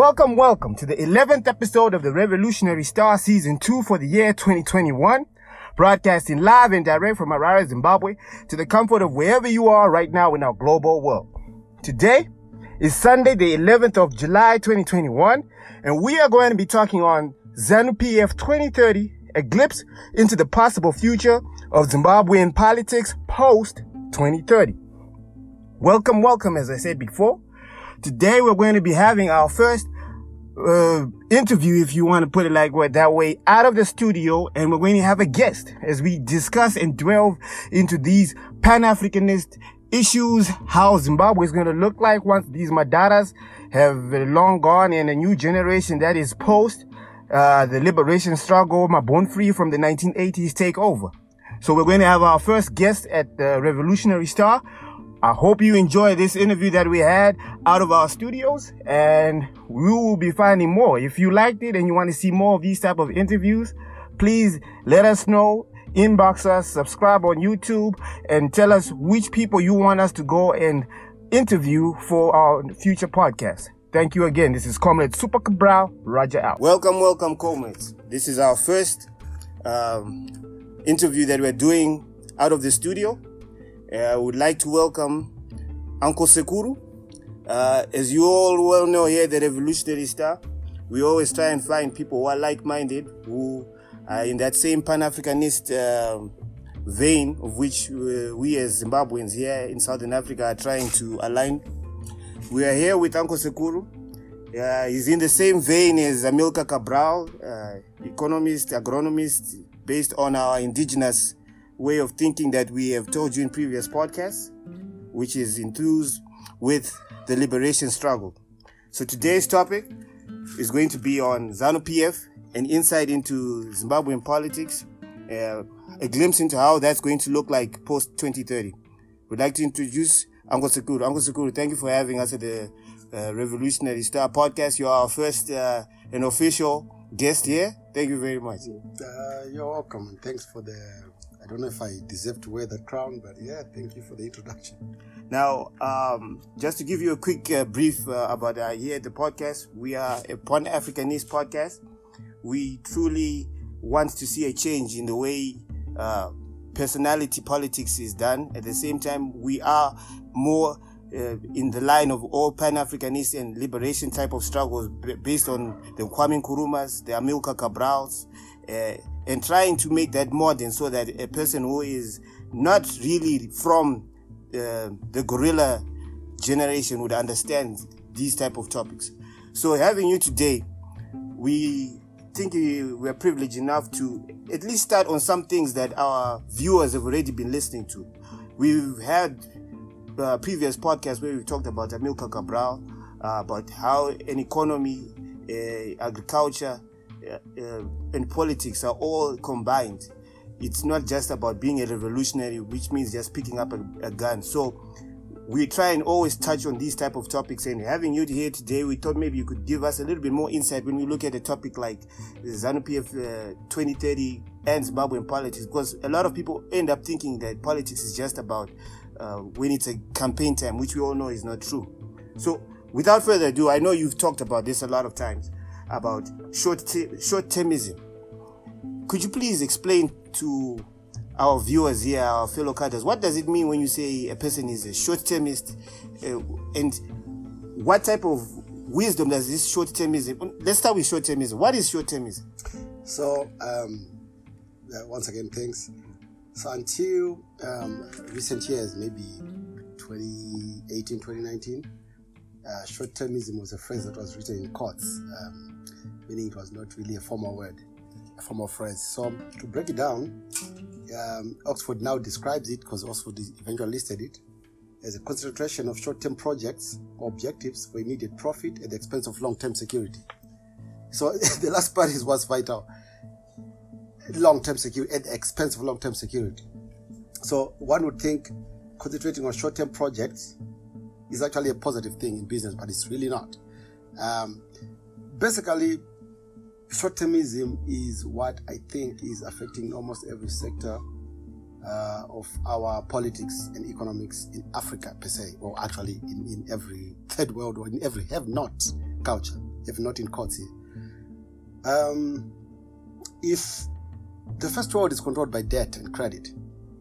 Welcome, welcome to the 11th episode of the Revolutionary Star Season 2 for the year 2021. Broadcasting live and direct from Harare, Zimbabwe to the comfort of wherever you are right now in our global world. Today is Sunday, the 11th of July 2021, and we are going to be talking on ZANU PF 2030, a glimpse into the possible future of Zimbabwean politics post 2030. Welcome, welcome, as I said before. Today we're going to be having our first uh, interview, if you want to put it like that way, out of the studio, and we're going to have a guest as we discuss and delve into these Pan-Africanist issues, how Zimbabwe is going to look like once these Madaras have long gone and a new generation that is post uh, the liberation struggle, my born free from the 1980s take over. So we're going to have our first guest at the Revolutionary Star, I hope you enjoy this interview that we had out of our studios and we will be finding more. If you liked it and you want to see more of these type of interviews, please let us know, inbox us, subscribe on YouTube and tell us which people you want us to go and interview for our future podcast. Thank you again. This is Comrade Super Cabral, Roger out. Welcome, welcome, comrades. This is our first um, interview that we're doing out of the studio. Uh, I would like to welcome Uncle Sekuru. Uh, as you all well know here, the Revolutionary Star, we always try and find people who are like-minded, who are in that same Pan-Africanist uh, vein of which uh, we as Zimbabweans here in Southern Africa are trying to align. We are here with Uncle Sekuru. Uh, he's in the same vein as Amilcar Cabral, uh, economist, agronomist, based on our indigenous way of thinking that we have told you in previous podcasts, which is enthused with the liberation struggle. So today's topic is going to be on ZANU PF, an insight into Zimbabwean politics, uh, a glimpse into how that's going to look like post 2030. We'd like to introduce Uncle Sekuru. Uncle Sekuru, thank you for having us at the uh, Revolutionary Star podcast. You are our first uh, official guest here. Thank you very much. Uh, you're welcome. Thanks for the don't know if I deserve to wear that crown, but yeah, thank you for the introduction. Now, um, just to give you a quick uh, brief uh, about uh, here at the podcast, we are a Pan Africanist podcast. We truly want to see a change in the way uh, personality politics is done. At the same time, we are more uh, in the line of all Pan-Africanist and liberation type of struggles based on the Kwame Nkrumahs, the Amilcar Cabrals, uh, and trying to make that modern so that a person who is not really from uh, the guerrilla generation would understand these type of topics. So having you today, we think we're privileged enough to at least start on some things that our viewers have already been listening to. We've had uh, previous podcasts where we talked about Amilcar Cabral, uh, about how an economy, uh, agriculture, uh, uh, and politics are all combined. It's not just about being a revolutionary, which means just picking up a, a gun. So we try and always touch on these type of topics and having you here today we thought maybe you could give us a little bit more insight when we look at a topic like ZANU PF uh, 2030 and Zimbabwean politics because a lot of people end up thinking that politics is just about uh, when it's a campaign time which we all know is not true so without further ado I know you've talked about this a lot of times about short short termism. Could you please explain to our viewers here, our fellow cadres, what does it mean when you say a person is a short termist, uh, and what type of wisdom does this short termism? Let's start with short termism. What is short termism? So, um, once again, thanks. So until um, recent years, maybe 2018, 2019, uh, short termism was a phrase that was written in courts. Um, meaning it was not really a formal word, a formal phrase. So to break it down, um, Oxford now describes it because Oxford eventually listed it as a concentration of short-term projects or objectives for immediate profit at the expense of long-term security. So the last part is what's vital. Long-term security at the expense of long-term security. So one would think concentrating on short-term projects is actually a positive thing in business, but it's really not. Um, basically, short termism is what I think is affecting almost every sector uh, of our politics and economics in Africa per se, or actually in, in every third world or in every have not culture. have not in courts here. Um, if the first world is controlled by debt and credit,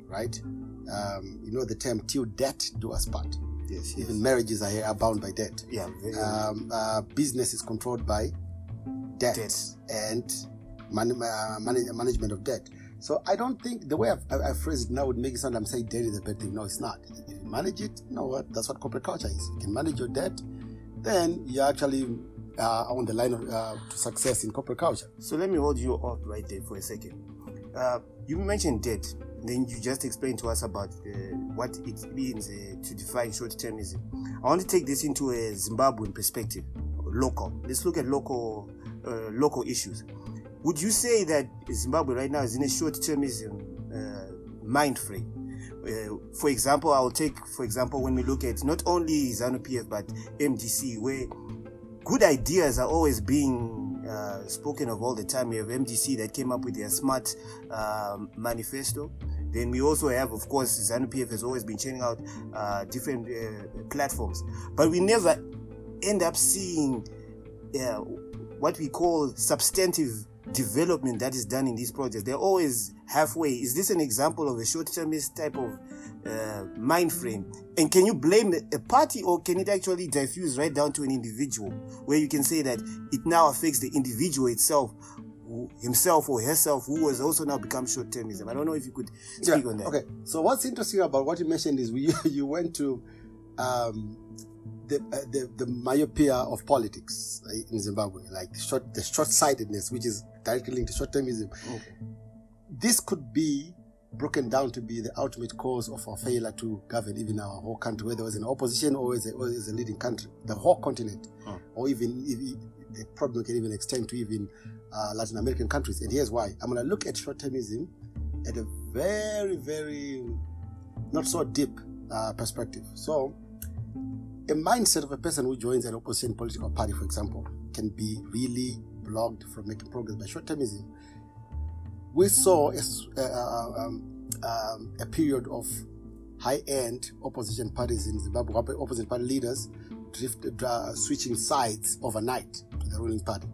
right? Um, you know the term "till debt do us part." Yes, yes. Even marriages are, are bound by debt. yeah, very, Um, uh, business is controlled by debt, Debt. and man, uh, manage, management of debt. So I don't think the way I've, I, I phrase it now would make it sound I'm saying debt is a bad thing. No, it's not. If you manage it, you know what? That's what corporate culture is. You can manage your debt, then you're actually uh, on the line of uh, to success in corporate culture. So let me hold you up right there for a second. Uh, you mentioned debt, then you just explain to us about uh, what it means uh, to define short-termism. I want to take this into a Zimbabwean perspective, local. Let's look at local uh, local issues. Would you say that Zimbabwe right now is in a short-termism uh, mind frame? Uh, for example, I will take, for example, when we look at not only ZANU PF but MDC, where good ideas are always being uh, spoken of all the time. We have MDC that came up with their smart um, manifesto. Then we also have, of course, ZANU PF has always been churning out uh, different uh, platforms, but we never end up seeing uh, what we call substantive development that is done in these projects. They're always halfway. Is this an example of a short-termist type of uh, mind frame? And can you blame a party or can it actually diffuse right down to an individual where you can say that it now affects the individual itself, who- himself or herself, who has also now become short-termism? I don't know if you could speak on that. Okay. So what's interesting about what you mentioned is we you went to um, the, uh, the the myopia of politics in Zimbabwe, like the short the short sightedness, which is directly linked to short termism. Okay. This could be broken down to be the ultimate cause of our failure to govern even our whole country, whether it was an opposition or as a, or as a leading country, the whole continent, Hmm. or even if the problem can even extend to even uh, Latin American countries. And here's why: I'm going to look at short-termism at a very, very not so deep uh, perspective. So, a mindset of a person who joins an opposition political party, for example, can be really blocked from making progress by short-termism. We saw a, uh, uh, um, um, a period of high-end opposition parties in Zimbabwe, opposition party leaders drift, uh, switching sides overnight to the ruling party.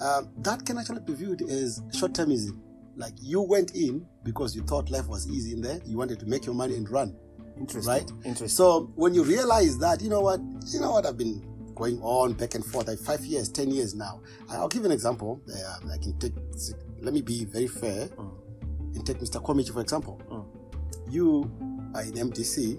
Um, that can actually be viewed as short-termism. Like you went in because you thought life was easy in there, you wanted to make your money and run. Interesting. Right? Interesting. So when you realize that, you know what, you know what, I've been going on back and forth like five years, ten years now. I'll give you an example. Uh, I can take. Let me be very fair Mm. and take Mr. Komichi for example. Mm. You are in MDC.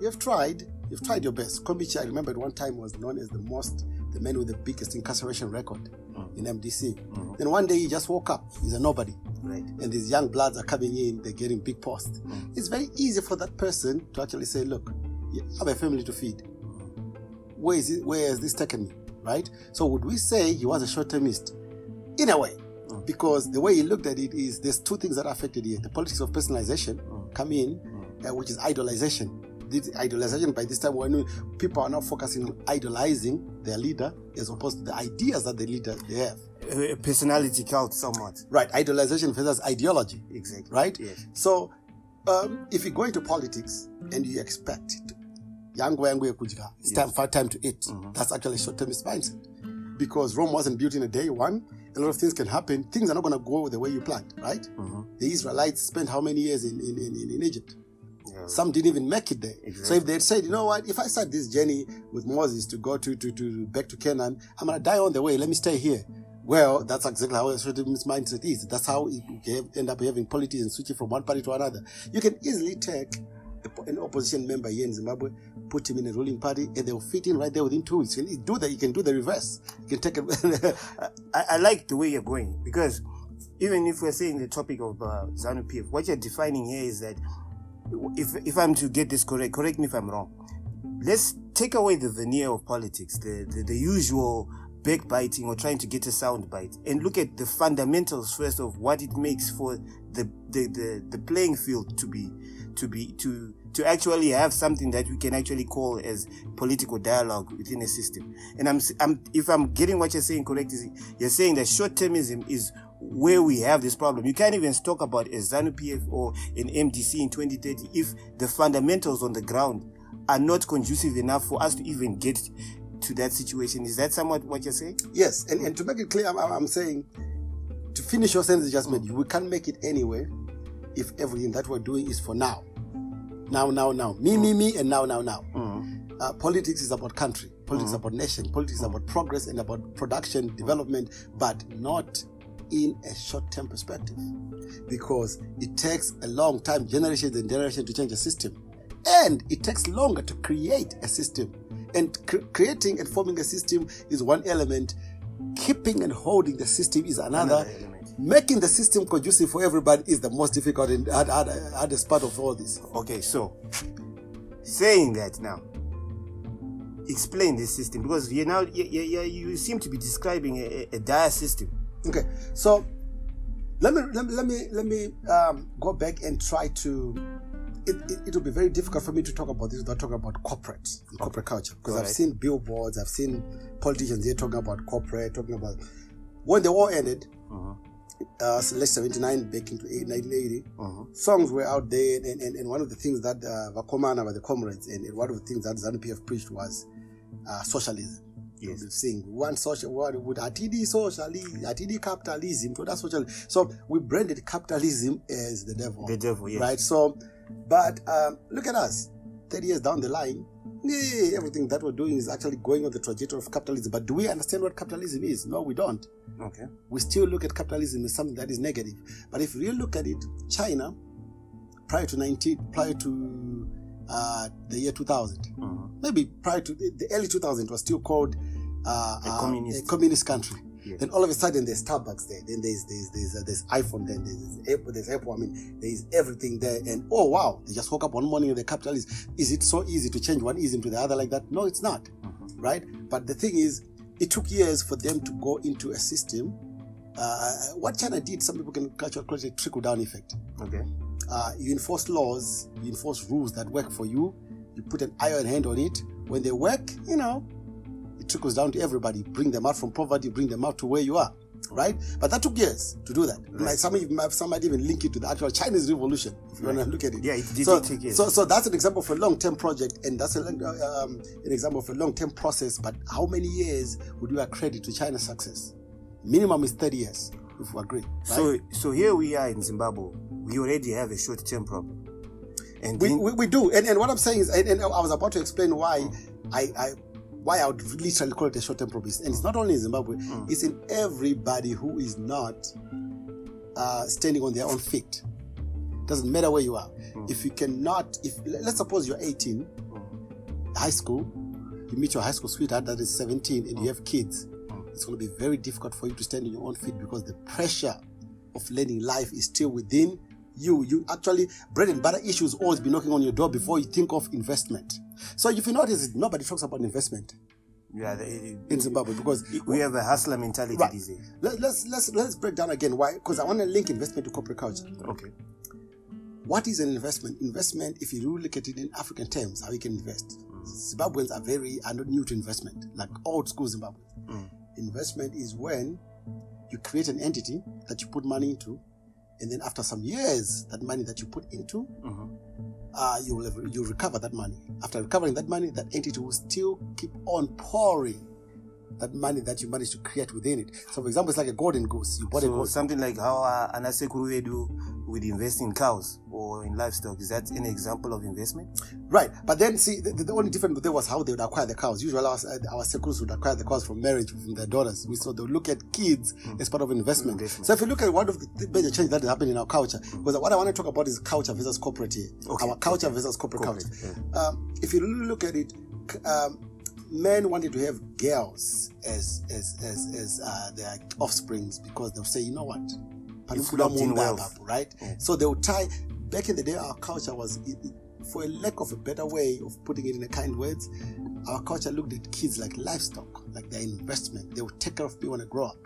You have tried. You've tried your best. Komichi, I remember at one time was known as the most, the man with the biggest incarceration record. In MDC. Mhm. Then one day he just woke up. He's a nobody Right. and these young bloods are coming in, they're getting big posts. Mm. It's very easy for that person to actually say, Look, I have a family to feed. Where is it? Where has this taken me? Right? So would we say he was a short-termist? In a way. Mm. Because the way he looked at it is there's two things that are affected here. The politics of personalization Mm. come in, Mm. uh, which is idolization. This idolization by this time when people are not focusing on idolizing their leader as opposed to the ideas that the leader they have. A personality cult, somewhat. Right, idolization versus ideology. Exactly. right? Yes. So, um, if you go into politics and you expect yangu yangu yekudya, it's time for time to eat. Mhm. That's actually short-termist mindset. Because Rome wasn't built in a day. One, a lot of things can happen. Things are not going to go the way you planned, right? Mhm. The Israelites spent how many years in, in, in, in Egypt? Yeah. Some didn't even make it there. So if they had said, you know what, if I start this journey with Moses to go to, to, to back to Canaan, I'm gonna die on the way. Let me stay here. Well, that's exactly how certain mindset is. That's how you end up having politics and switching from one party to another. You can easily take a- an opposition member here in Zimbabwe, put him in a ruling party, and they'll fit in right there within two weeks. You can do that. You can do the reverse. You can take a I, I like the way you're going because even if we're saying the topic of uh, ZANU PF, what you're defining here is that if if I'm to get this correct, correct me if I'm wrong. Let's take away the veneer of politics, the, the, the usual backbiting or trying to get a sound bite, and look at the fundamentals first of what it makes for the the, the, the playing field to be to be to to actually have something that we can actually call as political dialogue within a system. And I'm, I'm if I'm getting what you're saying correct, is you're saying that short-termism is where we have this problem. You can't even talk about a ZANU PF or an MDC in 2030 if the fundamentals on the ground are not conducive enough for us to even get to that situation. Is that somewhat what you're saying? Yes, and, and to make it clear, I'm, I'm saying to finish your sentence just made, we can't make it anyway if everything that we're doing is for now. Now, now, now. Me, me, me, and now, now, now. Uh, politics is about country, politics is about nation, politics is about progress and about production, development, but not in a short term perspective. Because it takes a long time, generations and generations, to change a system. And it takes longer to create a system. And cr- creating and forming a system is one element, keeping and holding the system is another. Another. Making the system conducive for everybody is the most difficult and hard, hard, hardest part of all this. Okay, so saying that now, explain this system because you now you, you, you seem to be describing a, a dire system. Okay, so let me let me let me let me um, go back and try to. It, it, will be very difficult for me to talk about this without talking about corporate and corporate culture because I've seen billboards, I've seen politicians here talking about corporate, talking about when the war ended, uh, so late 79 back into 1980, songs were out there, and, and, and one of the things that uh, Vakomana were the comrades, and, and one of the things that ZANU PF preached was uh, socialism. Yes. We've seen one social one with ATD socialism, ATD capitalism, so that's social. So we branded capitalism as the devil. The devil, yes. Right. So, but um, look at us. 30 years down the line, yeah, everything that we're doing is actually going on the trajectory of capitalism. But do we understand what capitalism is? No, we don't Okay. we still look at capitalism as something that is negative. But if you look at it, China, prior to 19, prior to uh, the year 2000, maybe prior to the, the early 2000, was still called uh, A uh, communist. a communist country. Yes. Then all of a sudden there's Starbucks there. Then there's there's there's, uh, there's iPhone. Then there's Apple. There's Apple. I mean, there's everything there. And oh wow, they just woke up one morning and they're capitalists. Is it so easy to change one ism to the other like that? No, it's not. Right. But the thing is, it took years for them to go into a system. Uh, what China did, some people can catch call it a trickle down effect. Okay. Uh, you enforce laws, you enforce rules that work for you. You put an iron hand on it. When they work, you know, it trickles down to everybody. Bring them out from poverty, bring them out to where you are, right? But that took years to do that. Like some, some might even link it to the actual Chinese Revolution, if you want to look at it. Yeah, it did so, take years. So, so that's an example of a long-term project, and that's a, um, an example of a long-term process. But how many years would you accredit to China's success? Minimum is 30 years, if we agree. Right? So so here we are in Zimbabwe. We already have a short term problem. And we, we, we do and, and what i'm saying is and, and i was about to explain why i i why i would literally call it a short-term problem and it's not only in zimbabwe hmm. it's in everybody who is not uh, standing on their own feet. Doesn't matter where you are. Hmm. If you cannot if let's suppose you're 18 hmm. high school you meet your high school sweetheart that is 17 and you have kids it's going to be very difficult for you to stand on your own feet because the pressure of learning life is still within you. You actually, bread and butter issues always be knocking on your door before you think of investment. So if you notice, nobody talks about investment yeah, the- in Zimbabwe because we have a hustler mentality Right. these days. Let, let's let's let's break down again why because I want to link investment to corporate culture. Okay. What is an investment? Investment, if you really look at it in African terms, how you can invest. Mm. Zimbabweans are very are not new to investment, like old school Zimbabweans. Mm. Investment is when you create an entity that you put money into, and then after some years, that money that you put into, uh, you will you'll recover that money. After recovering that money, that entity will still keep on pouring that money that you managed to create within it. So, for example, it's like a golden goose. You bought a So goose. something like how uh, Anasekuru do with invest in cows or in livestock. Is that an example of investment? Right, but then see, the, the only difference there was how they would acquire the cows. Usually, our, our circles would acquire the cows from marriage from their daughters. We saw they would look at kids as part of investment. Investment. So, if you look at one of the major changes that happened in our culture, because what I want to talk about is culture versus corporate here. Okay, Our culture versus corporate, Corporate, culture. Um, if you look at it, um, men wanted to have girls as as as, as uh, their offsprings because they'll say, you know what, locked in wealth. right? So they would tie. Back in the day, our culture was, for a lack of a better way of putting it in a kind words, our culture looked at kids like livestock, like their investment. They would take care of me when I grow up.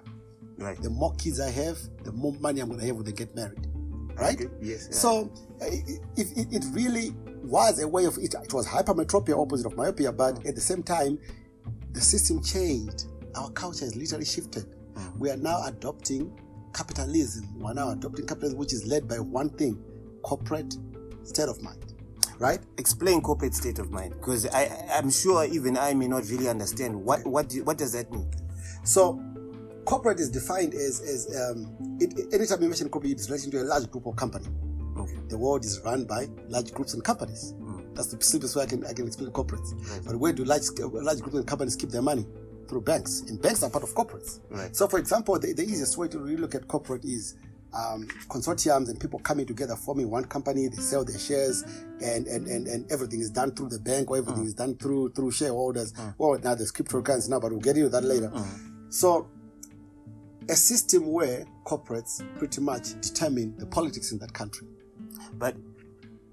Right. The more kids I have, the more money I'm going to have when they get married, right? Okay, yes. So uh, it, it, it really was a way of it. It was hypermetropia, opposite of myopia, but at the same time, the system changed. Our culture has literally shifted. We are now adopting capitalism. We are now adopting capitalism, which is led by one thing: corporate state of mind. right? Explain corporate state of mind, because I, I'm sure even I may not really understand what what do, what does that mean. So, corporate is defined as as um, it, anytime you mention corporate, it's relating to a large group of company. Okay. The world is run by large groups and companies. Mm. That's the simplest way I can I can explain corporates. Right. But where do large large groups and companies keep their money? Through banks, and banks are part of corporates. Right. So, for example, the, the easiest way to really look at corporate is um, consortiums and people coming together, forming one company. They sell their shares, and and, and, and everything is done through the bank, or everything mm. is done through through shareholders. Mm. Well, now there's cryptocurrency now, but we'll get into that later. Mm. So, a system where corporates pretty much determine the politics in that country. But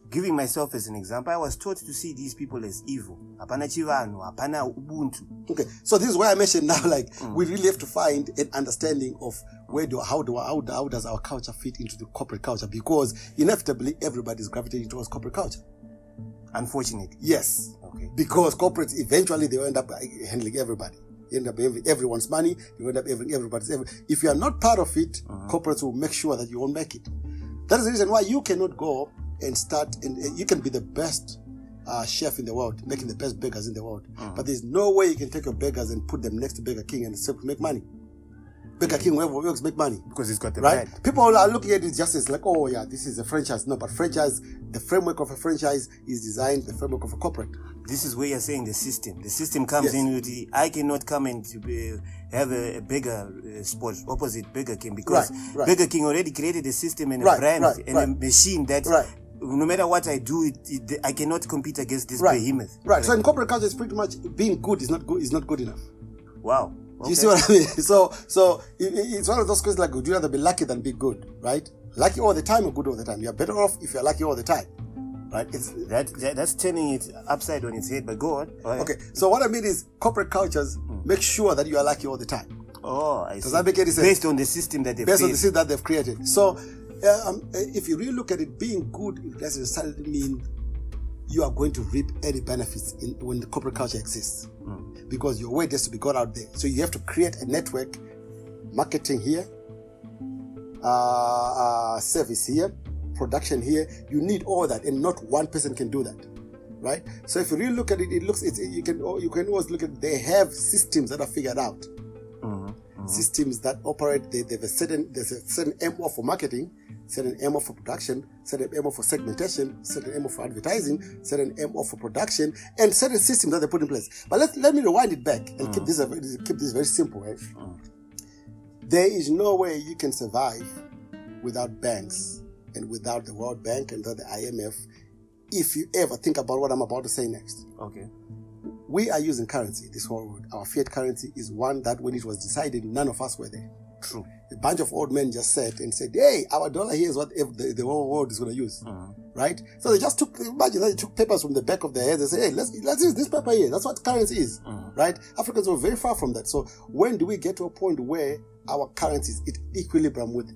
giving myself as an example, I was taught to see these people as evil. Hapana chivanhu, hapana ubuntu. Okay, so this is why I mentioned now, like mm. we really have to find an understanding of where do how do how, how does our culture fit into the corporate culture because inevitably everybody's gravitating towards corporate culture. Unfortunately. Yes, Okay. because corporates eventually they end up uh, handling everybody. You end up having everyone's money. You end up having everybody's. Every, if you are not part of it, mm-hmm. corporates will make sure that you won't make it. That is the reason why you cannot go and start. And uh, you can be the best uh, chef in the world, making the best burgers in the world. But there's no way you can take your burgers and put them next to Burger King and still make money. Burger King, whoever works, make money Because it's got the right? brand. People are looking at it just as like, oh yeah, this is a franchise. No, but franchise, the framework of a franchise is designed the framework of a corporate. This is where you're saying the system. The system comes Yes. in with the, I cannot come and be, have a, a bigger uh, spot opposite Burger King because Right, right. Burger King already created a system and a Right, brand and a machine that Right. No matter what I do, it, it, I cannot compete against this Right, behemoth. right. So in corporate culture, it's pretty much being good is not good is not good enough. Wow. Do you see what I mean? So, so it, it- it's one of those questions like, would you rather be lucky than be good, right? Lucky all the time or good all the time? You're better off if you're lucky all the time, right? It's That, that that's turning it upside on its head. But go on. Right. okay. So what I mean is, corporate cultures hmm. make sure that you are lucky all the time. Oh, I Does see. that make any sense? Based on the system that they've based on the created. system that they've created. So, um, uh, if you really look at it, being good doesn't necessarily mean you are going to reap any benefits in, when the corporate culture exists, because your word has to be got out there. So you have to create a network, marketing here, uh, uh, service here, production here. You need all that, and not one person can do that. Right. So if you really look at it, it looks it's you can you can always look at they have systems that are figured out systems that operate. They, they have a certain there's a certain MO for marketing, certain MO for production, certain MO for segmentation, certain MO for advertising, certain MO for production, and certain systems that they put in place. But let let me rewind it back and keep mm. this keep this very simple. Right? Mm. There is no way you can survive without banks and without the World Bank and without the IMF. If you ever think about what I'm about to say next Okay. we are using currency this whole world. Our fiat currency is one that when it was decided, none of us were there. True. A bunch of old men just sat and said, Hey, our dollar here is what the, the whole world is going to use. Hmm. Right? So they just took, imagine they took papers from the back of their heads and said, Hey, let's, let's use this paper here. That's what currency is. Hmm. Right? Africans were very far from that. So when do we get to a point where our currency is in equilibrium with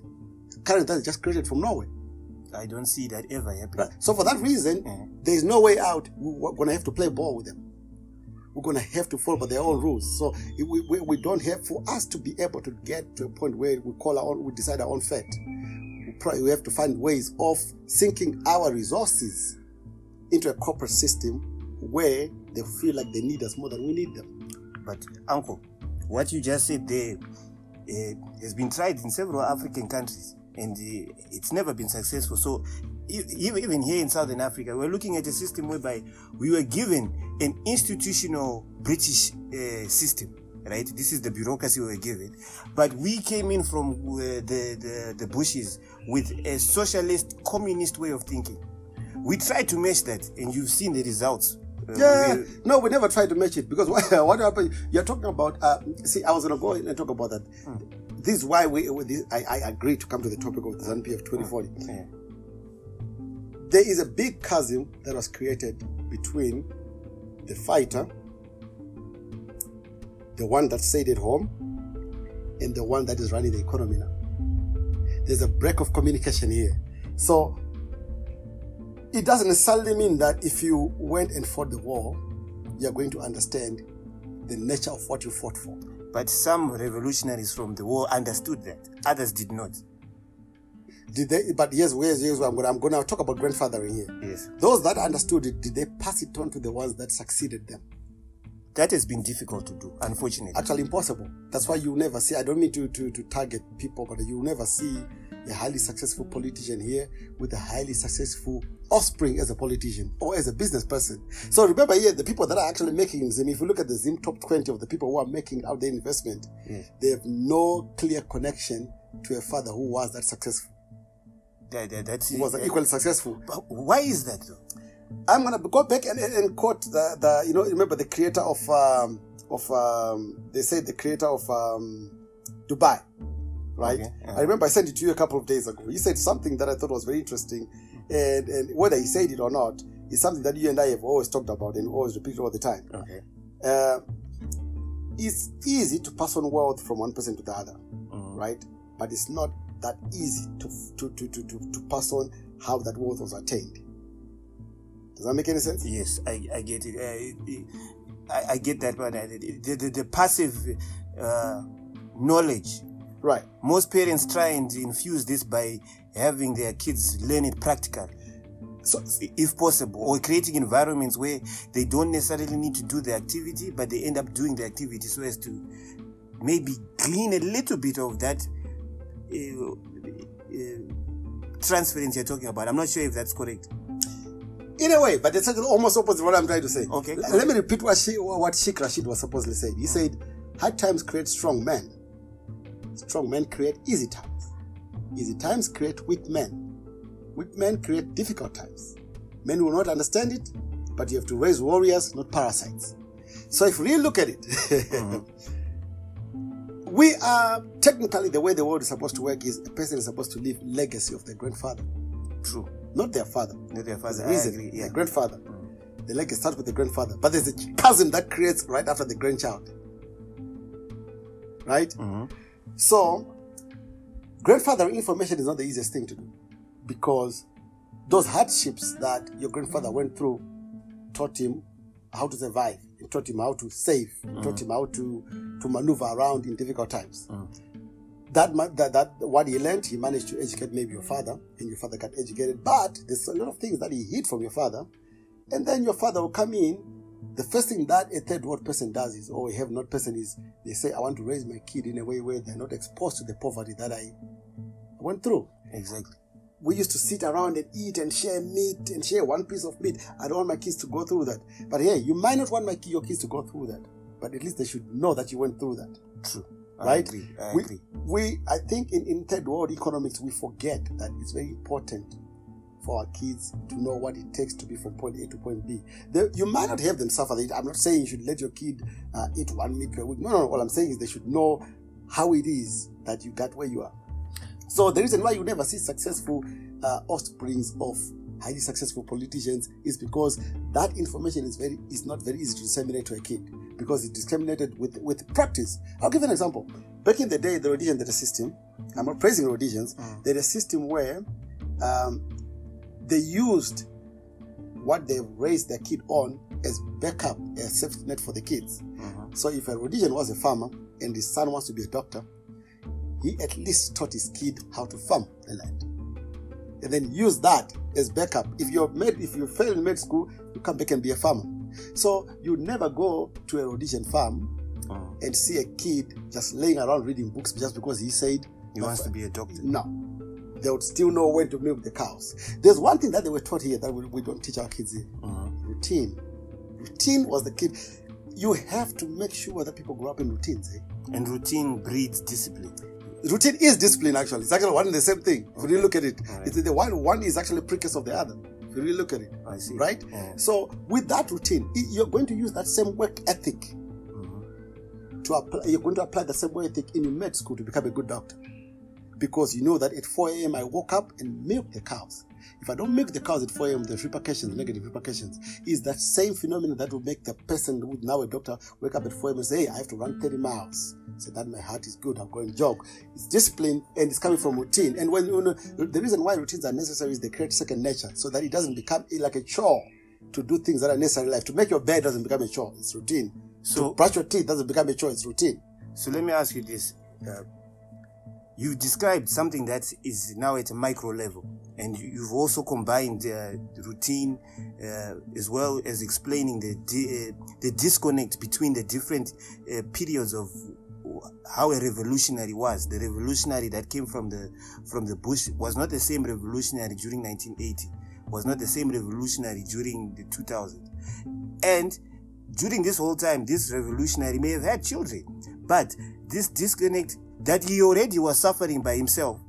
currency that is just created from nowhere? I don't see that ever happening. Right. So for that reason, hmm. there is no way out. We're going to have to play ball with them. We're going to have to follow their own rules. So we, we, we don't have, for us to be able to get to a point where we call our own, we decide our own fate, we, probably, we have to find ways of sinking our resources into a corporate system where they feel like they need us more than we need them. But uncle, what you just said there uh, has been tried in several African countries, and uh, it's never been successful. So even here in Southern Africa, we're looking at a system whereby we were given an institutional British uh, system. Right, this is the bureaucracy we were given, but we came in from uh, the, the the bushes with a socialist, communist way of thinking. We tried to match that, and you've seen the results. Uh, Yeah, we- no, we never tried to match it because what, what happened? You're talking about. Uh, see, I was gonna go and talk about that. This is why we. This, I, I agree to come to the topic of the ZANU-PF 2040. yeah. There is a big chasm that was created between the fighter, the one that stayed at home, and the one that is running the economy now. There's a break of communication here. So it doesn't necessarily mean that if you went and fought the war, you're going to understand the nature of what you fought for. But some revolutionaries from the war understood that, others did not. Did they? But yes, here's, yes, I'm gonna I'm gonna talk about grandfathering here. Yes. Those that understood it, did they pass it on to the ones that succeeded them? That has been difficult to do, unfortunately. Actually, impossible. That's why you never see. I don't mean to to, to target people, but you never see a highly successful politician here with a highly successful offspring as a politician or as a business person. So remember here, the people that are actually making Zim, if you look at the Zim top 20 of the people who are making out their investment, Yes. they have no clear connection to a father who was that successful, That, that, that's who was equally successful. But why is that though? I'm gonna go back and, and, quote the, the you know remember the creator of um, of um, they said the creator of um, Dubai, right? Okay, yeah. I remember I sent it to you a couple of days ago. He said something that I thought was very interesting, and and whether he said it or not is something that you and I have always talked about and always repeat all the time. Okay. Uh, it's easy to pass on wealth from one person to the other, Mhm. right? But it's not that easy to to, to, to, to to pass on how that wealth was attained. Does that make any sense? Yes, I, I get it. Uh, I, I get that, but uh, the, the, the passive uh, knowledge, Right. most parents try and infuse this by having their kids learn it practical, So if possible, or creating environments where they don't necessarily need to do the activity, but they end up doing the activity so as to maybe glean a little bit of that Uh, transference you're talking about. I'm not sure if that's correct. in a way, but it's almost opposite what I'm trying to say. Okay. L- Let me repeat what she, what Sheikh Rashid was supposedly saying. He said, "Hard times create strong men. Strong men create easy times. Easy times create weak men. Weak men create difficult times. Men will not understand it, but you have to raise warriors, not parasites. So if we really look at it, mm-hmm. We are technically the way the world is supposed to work is a person is supposed to leave legacy of their grandfather, True. not their father. Not their father. I reason. agree. The Yeah. grandfather. The legacy starts with the grandfather, but there's a cousin that creates right after the grandchild. Right? Mhm. So, grandfather information is not the easiest thing to do because those hardships that your grandfather went through taught him how to survive, it taught him how to save, it taught him how to, to maneuver around in difficult times. Mm. That, that that what he learned, he managed to educate maybe your father, and your father got educated. But there's a lot of things that he hid from your father, and then your father will come in. The first thing that a third world person does is, or a have not person is, they say, I want to raise my kid in a way where they're not exposed to the poverty that I went through. Exactly. We used to sit around and eat and share meat and share one piece of meat. I don't want my kids to go through that. But hey, you might not want my, your kids to go through that. But at least they should know that you went through that. True. I Right? agree. I we, agree. we, I think in, in third world economics, we forget that it's very important for our kids to know what it takes to be from point A to point B. They, you might not have them suffer. I'm not saying you should let your kid uh, eat one meat per week. No, no, no. All I'm saying is they should know how it is that you got where you are. So the reason why you never see successful uh, offsprings of highly successful politicians is because that information is very is not very easy to disseminate to a kid because it's disseminated with with practice. I'll give an example. Back in the day, the Rhodesian data system. I'm not praising Rhodesians. They had a system where um, they used what they raised their kid on as backup, as safety net for the kids. Mhm. So if a Rhodesian was a farmer and his son wants to be a doctor, he at least taught his kid how to farm the land. And then use that as backup. If you're made, if you fail in med school, you come back and be a farmer. So you never go to a Rhodesian farm Mhm. and see a kid just laying around reading books just because he said He wants to be a doctor. no. They would still know when to milk the cows. There's one thing that they were taught here that we, we don't teach our kids here. Mhm. Routine. Routine was the kid. You have to make sure that people grow up in routines. Eh? And routine breeds discipline. Routine is discipline, actually. It's actually one and the same thing. If you really look at it, Alright. it's the one, one is actually precursor of the other. If you really look at it, I see. right? Yeah. So, with that routine, you're going to use that same work ethic Mhm. to apply. You're going to apply the same work ethic in your med school to become a good doctor, because you know that at 4 a.m. I woke up and milked the cows. If I don't make the cows at 4 a.m., there's repercussions, negative repercussions. Is that same phenomenon that will make the person who's now a doctor wake up at 4 a.m. and say, "Hey, I have to run 30 miles." So that my heart is good. I'm going to jog. It's discipline and it's coming from routine. And when you know, the reason why routines are necessary is they create second nature, so that it doesn't become like a chore to do things that are necessary. in life. to make your bed doesn't become a chore; it's routine. So- to brush your teeth doesn't become a chore; it's routine. So let me ask you this. Uh, you described something that is now at a micro level, and you- you've also combined uh, routine uh, as well as explaining the di- uh, the disconnect between the different uh, periods of how a revolutionary was. The revolutionary that came from the from the bush was not the same revolutionary during 1980. Was not the same revolutionary during the 2000s. And during this whole time, this revolutionary may have had children, but this disconnect that he already was suffering by himself.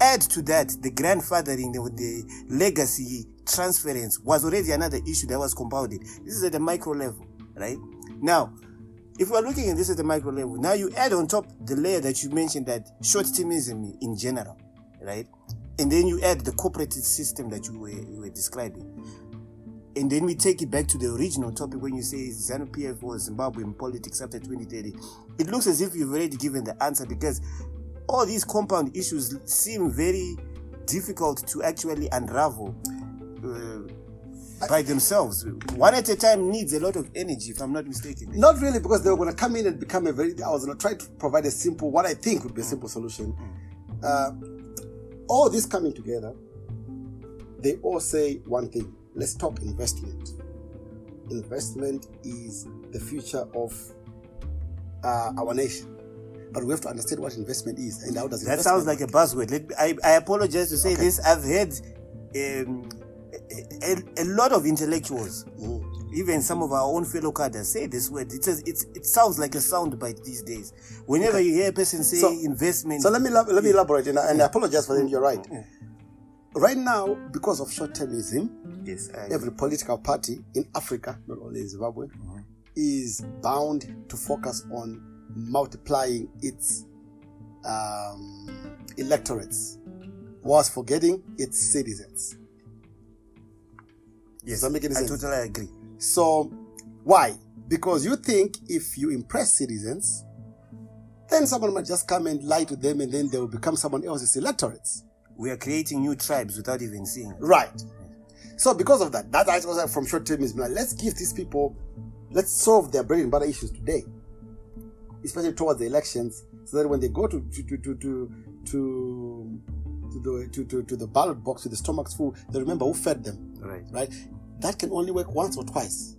Add to that the grandfathering, the, the legacy transference was already another issue that was compounded. This is at the micro level, right? Now, if we're looking at this at the micro level, now you add on top the layer that you mentioned that short termism in general, right? And then you add the cooperative system that you were, you were describing. And then we take it back to the original topic when you say ZANU PF or Zimbabwe in politics after 2030. It looks as if you've already given the answer because all these compound issues seem very difficult to actually unravel uh, by themselves. One at a time needs a lot of energy, if I'm not mistaken. Not really, because they were going to come in and become a very. I was going to try to provide a simple, what I think would be a simple solution. Uh, all this coming together, they all say one thing let's talk investment. Investment is the future of uh, our nation. But we have to understand what investment is and how does That sounds like a buzzword. Let me, I, I apologize to say Okay. this. I've heard um, a, a, a lot of intellectuals, Mm. even some of our own fellow cadres, say this word. It says it's, it sounds like a sound bite these days. Whenever you hear a person say So- investment, So let me let me elaborate, and I, and I apologize for that. You're right. Yeah. Right now, because of short-termism, yes, I, every political party in Africa, not only in Zimbabwe, Mm-hmm. is bound to focus on multiplying its um, electorates, whilst forgetting its citizens. yes, Does that make any I totally agree. So, why? Because you think if you impress citizens, then someone might just come and lie to them, and then they will become someone else's electorates. We are creating new tribes without even seeing. it. Right. So because of that, that I was from short termism. Like, let's give these people, let's solve their bread and butter issues today, especially towards the elections, so that when they go to to to to to to, to the to, to, to the ballot box with the stomachs full, they remember who fed them. Right. Right. That can only work once or twice.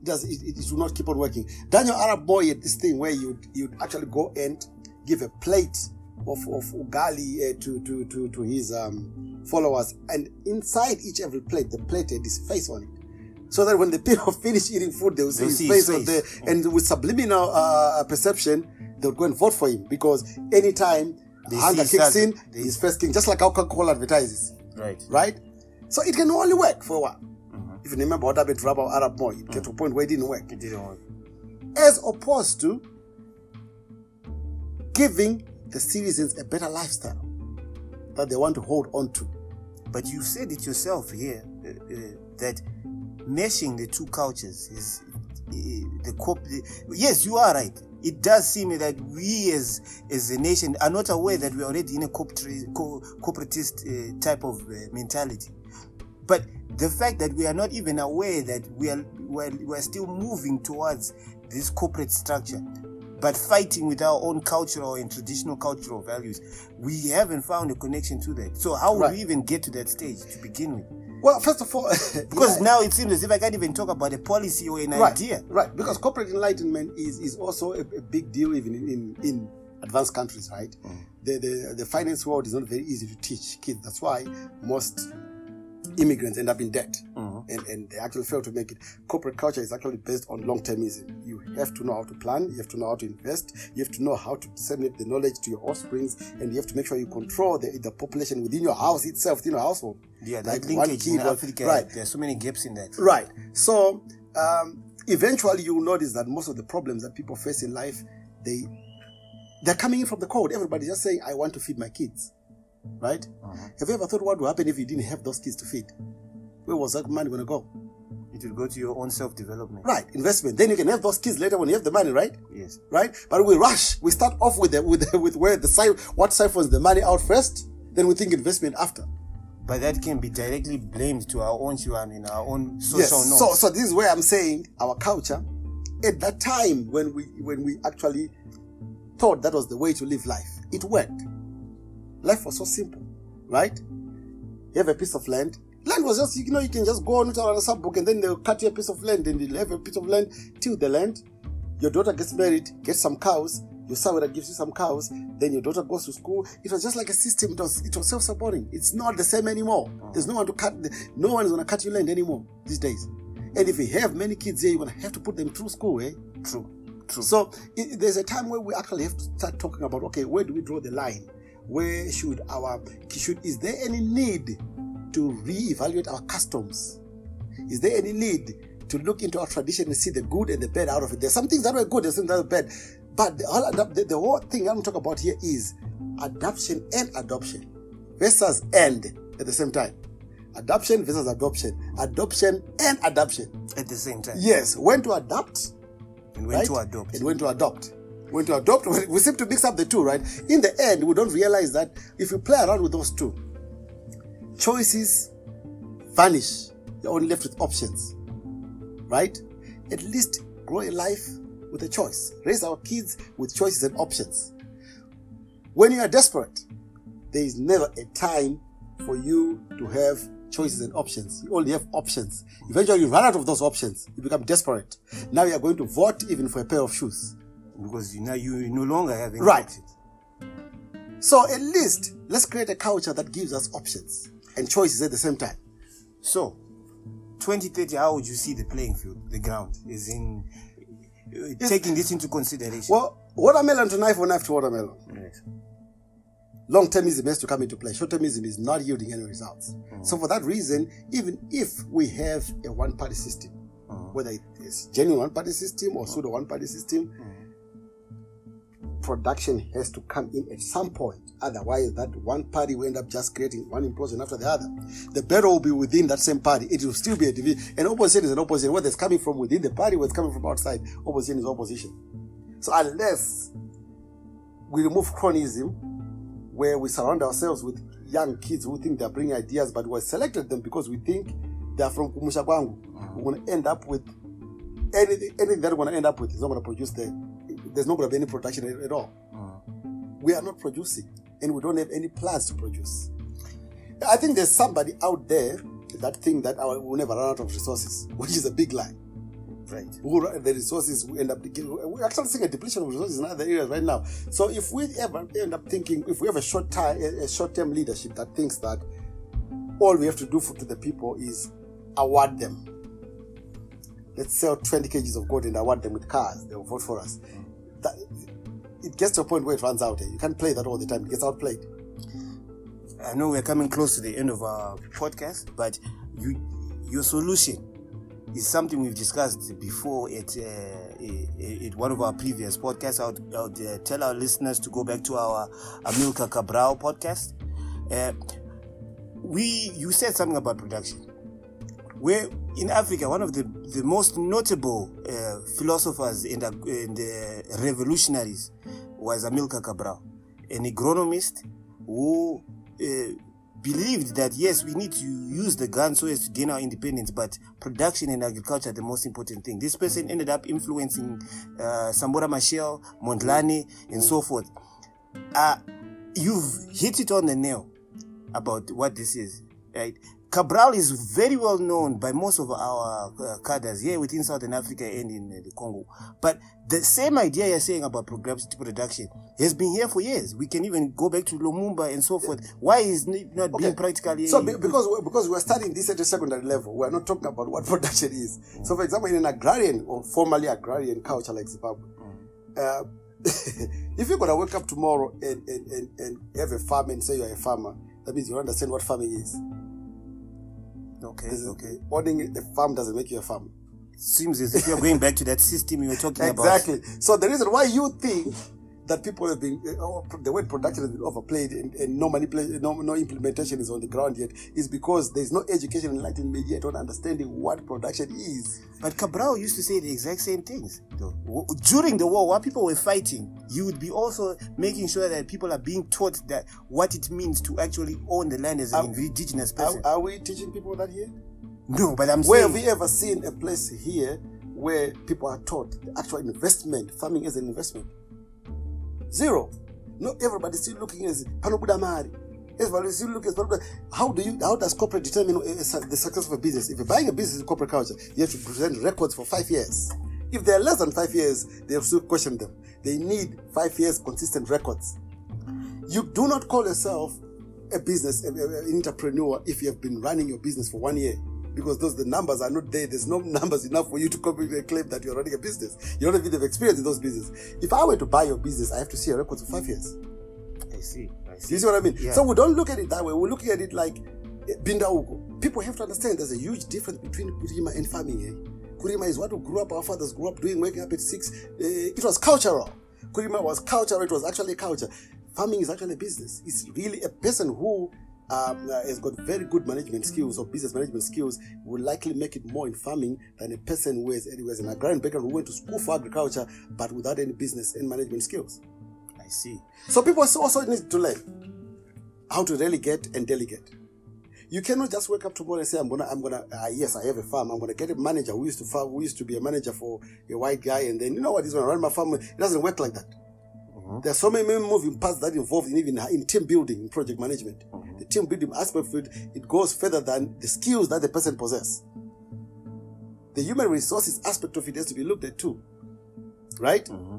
It does it, it, it will not keep on working. Daniel arap Moi had this thing where you you'd actually go and give a plate of, of ugali uh, to, to, to, to his um, followers, and inside each every plate, the plate had his face on it. So that when the people finish eating food, they will see They'll his see face his on there, face. and with subliminal uh, perception, they would go and vote for him because anytime They hunger kicks his- in, they- he's first king, just like how Coca-Cola advertises Right. right? So it can only work for a while. Mm-hmm. If you remember what happened to Rabbi arap Moi, it get to a point where it didn't work. It didn't work. As opposed to giving the citizens a better lifestyle that they want to hold on to. But you said it yourself here uh, uh, that meshing the two cultures is uh, the cop. Yes, you are right. It does seem that we as as a nation are not aware that we are already in a corporatist uh, type of uh, mentality. But the fact that we are not even aware that we are we are, we are still moving towards this corporate structure, but fighting with our own cultural and traditional cultural values, we haven't found a connection to that. So how Right. we even get to that stage to begin with? Well, first of all, Because yeah, now it seems as if I can't even talk about a policy or an right, idea. right, because corporate enlightenment is, is also a, a big deal even in, in, in advanced countries, right? Mm. The, the the finance world is not very easy to teach kids. That's why most immigrants end up in debt and, and they actually fail to make it. Corporate culture is actually based on long termism. You have to know how to plan, you have to know how to invest, you have to know how to disseminate the knowledge to your offsprings, and you have to make sure you control the, the population within your house itself, within your household. Yeah, that Like linkage in Africa, right. there are so many gaps in that. Right. So um, eventually you will notice that most of the problems that people face in life, they they're coming in from the code. Everybody's just saying, I want to feed my kids. Right? Uh-huh. Have you ever thought what would happen if you didn't have those kids to feed? Where was that money gonna go? It will go to your own self development. Right, investment. Then you can have those kids later when you have the money, right? Yes. Right? But we rush. We start off with the, with the, with where the side what siphons the money out first, then we think investment after. But that can be directly blamed to our own children in our own social yes. norms. So, so this is where I'm saying our culture, at that time when we when we actually thought that was the way to live life. It worked. Life was so simple, right? You have a piece of land. Land was just, you know, you can just go on to a sabhuku and then they'll cut you a piece of land and you'll have a piece of land, till the land. Your daughter gets married, gets some cows, your son that gives you some cows, then your daughter goes to school. It was just like a system. It was it was self-supporting. It's not the same anymore. There's no one to cut. No one is gonna cut your land anymore these days. And if you have many kids here, you're gonna have to put them through school, eh? True. True. So it, there's a time where we actually have to start talking about okay, where do we draw the line? Where should our should is there any need to reevaluate our customs? Is there any need to look into our tradition and see the good and the bad out of it? There's some things that were good, there's some that were bad. But the, whole the, the whole thing I'm talking about here is adoption and adoption versus and at the same time. Adoption versus adoption. Adoption and adoption. At the same time. Yes, when to adopt And when right? to adopt. and when to adopt. When to adopt, we seem to mix up the two, right? In the end, we don't realize that if you play around with those two, choices vanish. You're only left with options, right? At least grow a life with a choice. Raise our kids with choices and options. When you are desperate, there is never a time for you to have choices and options. You only have options. Eventually, you run out of those options. You become desperate. Now you are going to vote even for a pair of shoes. Because you now you no longer have any Right. options. So at least let's create a culture that gives us options and choices at the same time. So, 2030, how would you see the playing field, the ground? Is in uh, taking this into consideration. Well, watermelon to knife or knife to watermelon. Yes. Long termism has to come into play. Short termism is not yielding any results. Mm. So for that reason, even if we have a one party system, mm. whether it is genuine one party system or mm. pseudo one party system, production has to come in at some point. Otherwise, that one party will end up just creating one implosion after the other. The battle will be within that same party. It will still be a division. An opposition is an opposition. Whether it's coming from within the party, whether it's coming from outside, opposition is opposition. So unless we remove cronyism, where we surround ourselves with young kids who think they're bringing ideas, but we selected them because we think they're from Kumusha. We're going to end up with anything, anything that we're going to end up with is not going to produce the, there's not going to be any production at, at all. Mm. We are not producing, and we don't have any plans to produce. I think there's somebody out there that think that our, we'll never run out of resources, which is a big lie. Right. The resources we end up we're actually seeing a depletion of resources in other areas right now. So if we ever end up thinking, if we have a short time, a short term leadership that thinks that all we have to do for to the people is award them. Let's sell 20 kgs of gold and award them with cars. They will vote for us. Mm. That, it gets to a point where it runs out. eh? You can't play that all the time. It gets outplayed. I know we're coming close to the end of our podcast, but you, your solution is something we've discussed before at, uh, at one of our previous podcasts. I would, I would uh, tell our listeners to go back to our Amilcar Cabral podcast. Uh, we, you said something about production. Where in Africa, one of the, the most notable uh, philosophers and, uh, and revolutionaries was Amilcar Cabral, an agronomist who uh, believed that yes, we need to use the gun so as to gain our independence, but production and agriculture are the most important thing. This person ended up influencing uh, Samora Machel, Mondlane, and so forth. Uh, you've hit it on the nail about what this is, right? Cabral is very well known by most of our uh, cadres here within Southern Africa and in uh, the Congo. But the same idea you're saying about progressive production has been here for years. We can even go back to Lumumba and so forth. Why is it not being practically So be- because we because we're studying this at a secondary level, we're not talking about what production is. So, for example, in an agrarian or formerly agrarian culture like Zimbabwe, uh, if you're gonna wake up tomorrow and, and, and, and have a farm and say you're a farmer, that means you understand what farming is. Okay, This is- okay. Owning a farm doesn't make you a farmer. Seems as if you're going back to that system you were talking about. Exactly. So the reason why you think that people have been uh, oh, the word production has been overplayed and, and no manipulation, no, no implementation is on the ground yet is because there is no education enlightenment yet on understanding what production is. But Cabral used to say the exact same things. though. During the war, while people were fighting, you would be also making sure that people are being taught that what it means to actually own the land as an indigenous Are, person. are we teaching people that here? no, but I'm Where saying have we ever seen a place here where people are taught the actual investment, farming is an investment? Zero. Everybody's still looking as. Everybody's still looking as. How do you? How does corporate determine uh, a- the success of a business? If you're buying a business in corporate culture, you have to present records for five years. If they're less than five years, they have to question them. They need five years consistent records. You do not call yourself a business, an entrepreneur, if you have been running your business for one year. Because those the numbers are not there. There's no numbers enough for you to come and claim that you're running a business. You don't even have experience in those businesses. If I were to buy your business, I have to see your records for five years. I see. I see. you see what I mean? Yeah. So we don't look at it that way. We're looking at it like eh, Binda Ugo. People have to understand there's a huge difference between Kurima and farming. Eh? Kurima is what we grew up, our fathers grew up doing, waking up at six. Eh, it was cultural. Kurima was cultural, it was actually culture. Farming is actually a business. It's really a person who um, uh, has got very good management skills or business management skills will likely make it more in farming than a person who has, who has an agrarian background who went to school for agriculture but without any business and management skills. I see. So people also need to learn how to delegate and delegate. You cannot just wake up tomorrow and say, "I'm gonna, I'm gonna, uh, yes, I have a farm. I'm gonna get a manager who used to farm, who used to be a manager for a white guy, and then you know what? He's gonna run my farm." It doesn't work like that. There are so many moving parts that involved in even in team building, in project management. The team building aspect of it, it goes further than the skills that the person possesses. The human resources aspect of it has to be looked at too, right? Mm-hmm.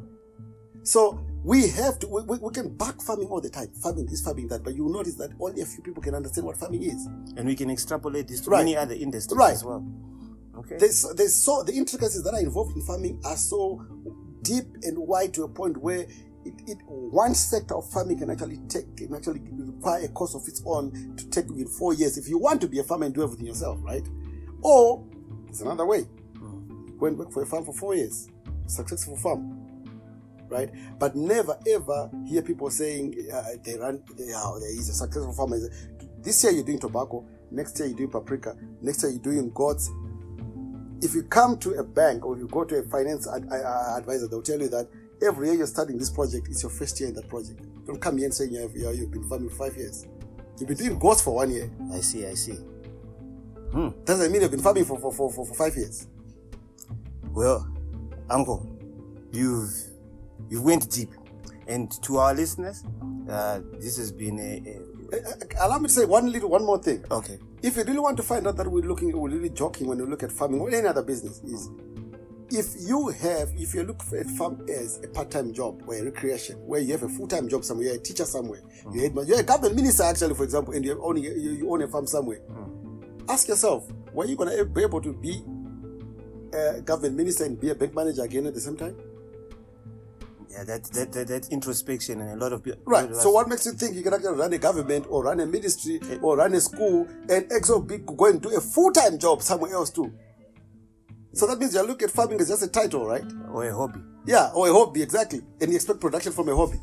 So we have to, we, we, we can back farming all the time. Farming is farming that, but you notice that only a few people can understand what farming is. And we can extrapolate this to Right. many other industries Right. as well. Okay. There's, there's so, the intricacies that are involved in farming are so deep and wide to a point where it, it one sector of farming can actually take, can actually require a course of its own to take within four years if you want to be a farmer and do everything yourself, right? Or there's another way. Go and work for a farm for four years. Successful farm. right? But never ever hear people saying uh, they run, they are, there is a successful farmer. This year you're doing tobacco, next year you're doing paprika, next year you're doing goats. If you come to a bank or you go to a finance ad- uh, advisor, they'll tell you that every year you're starting this project, it's your first year in that project. Don't come here and say you have, you have- been farming five years. You've been doing goats for one year. I see, I see. Doesn't mean you've been farming for, for, for, for, five years. Well, Uncle, you've you went deep, and to our listeners, uh, this has been a, Uh, uh, Allow me to say one little, one more thing. okay. if you really want to find out that we're looking, we're really joking when you look at farming or any other business, is if you have, if you look at a farm as a part-time job or a recreation, where you have a full-time job somewhere, you're a teacher somewhere, mm-hmm. you're, a, you're a government minister actually, for example, and you own, you, own a farm somewhere. Mm-hmm. Ask yourself, were you going to be able to be a government minister and be a bank manager again at the same time? Yeah, that that, that that introspection and a lot of people. Right. So what makes you think you can actually run a government or run a ministry eh. or run a school and exo go and do a full-time job somewhere else too? So that means you look at farming as just a title, right? or a hobby? Yeah, or a hobby, exactly. And you expect production from a hobby.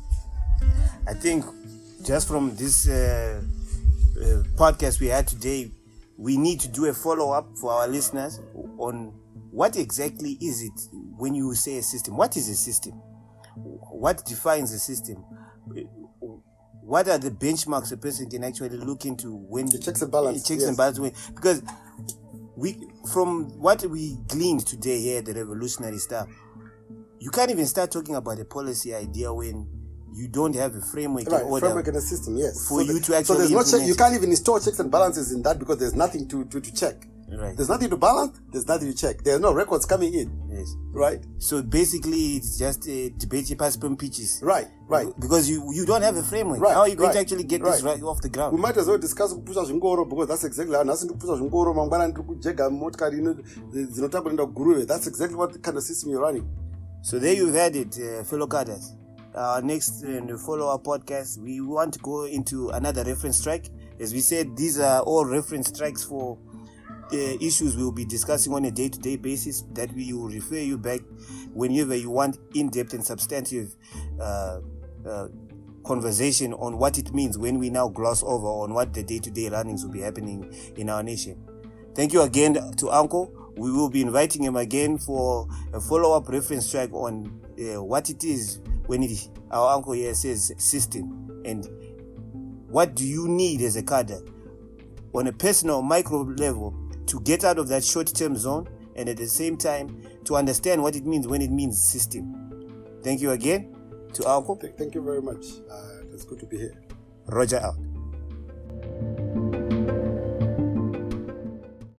I think just from this uh, uh, podcast we had today, we need to do a follow up for our listeners on what exactly is it when you say a system? What is a system? What defines a system? What are the benchmarks a person can actually look into when The checks and balance, checks yes. and balance when- because we from what we gleaned today here at the revolutionary star, you can't even start talking about a policy idea when you don't have a framework Right, order. framework and a system, yes. for you the- to So actually there's no check, you can't even install checks and balances in that because there's nothing to, to, to check. Right. There's nothing to balance, there's nothing to check. There's no records coming in, Yes. right? So basically, it's just a debate participant pitches. Right, right. Because you you don't have a framework. Right, How are you going right, to actually get this right. right off the ground? we might as well discuss kupusha zvingoro because that's exactly how nhasi ndikupusha zvingoro mangwana ndiri kujega motikari ino- dzinotaka kuenda kuguruve that's exactly what kind of system you're running So there you've had it, uh, fellow cadres. Our next uh, follow-up podcast, we want to go into another reference strike. As we said, these are all reference strikes for uh, issues we'll be discussing on a day-to-day basis that we will refer you back whenever you want in-depth and substantive uh, uh, conversation on what it means when we now gloss over on what the day-to-day runnings will be happening in our nation. Thank you again to Uncle. We will be inviting him again for a follow-up reference track on uh, what it is when it, our uncle here says system and what do you need as a cadre on a personal micro level to get out of that short term zone and at the same time to understand what it means when it means system. Thank you again to Alco. Thank you very much. Uh, it's good to be here. Roger out.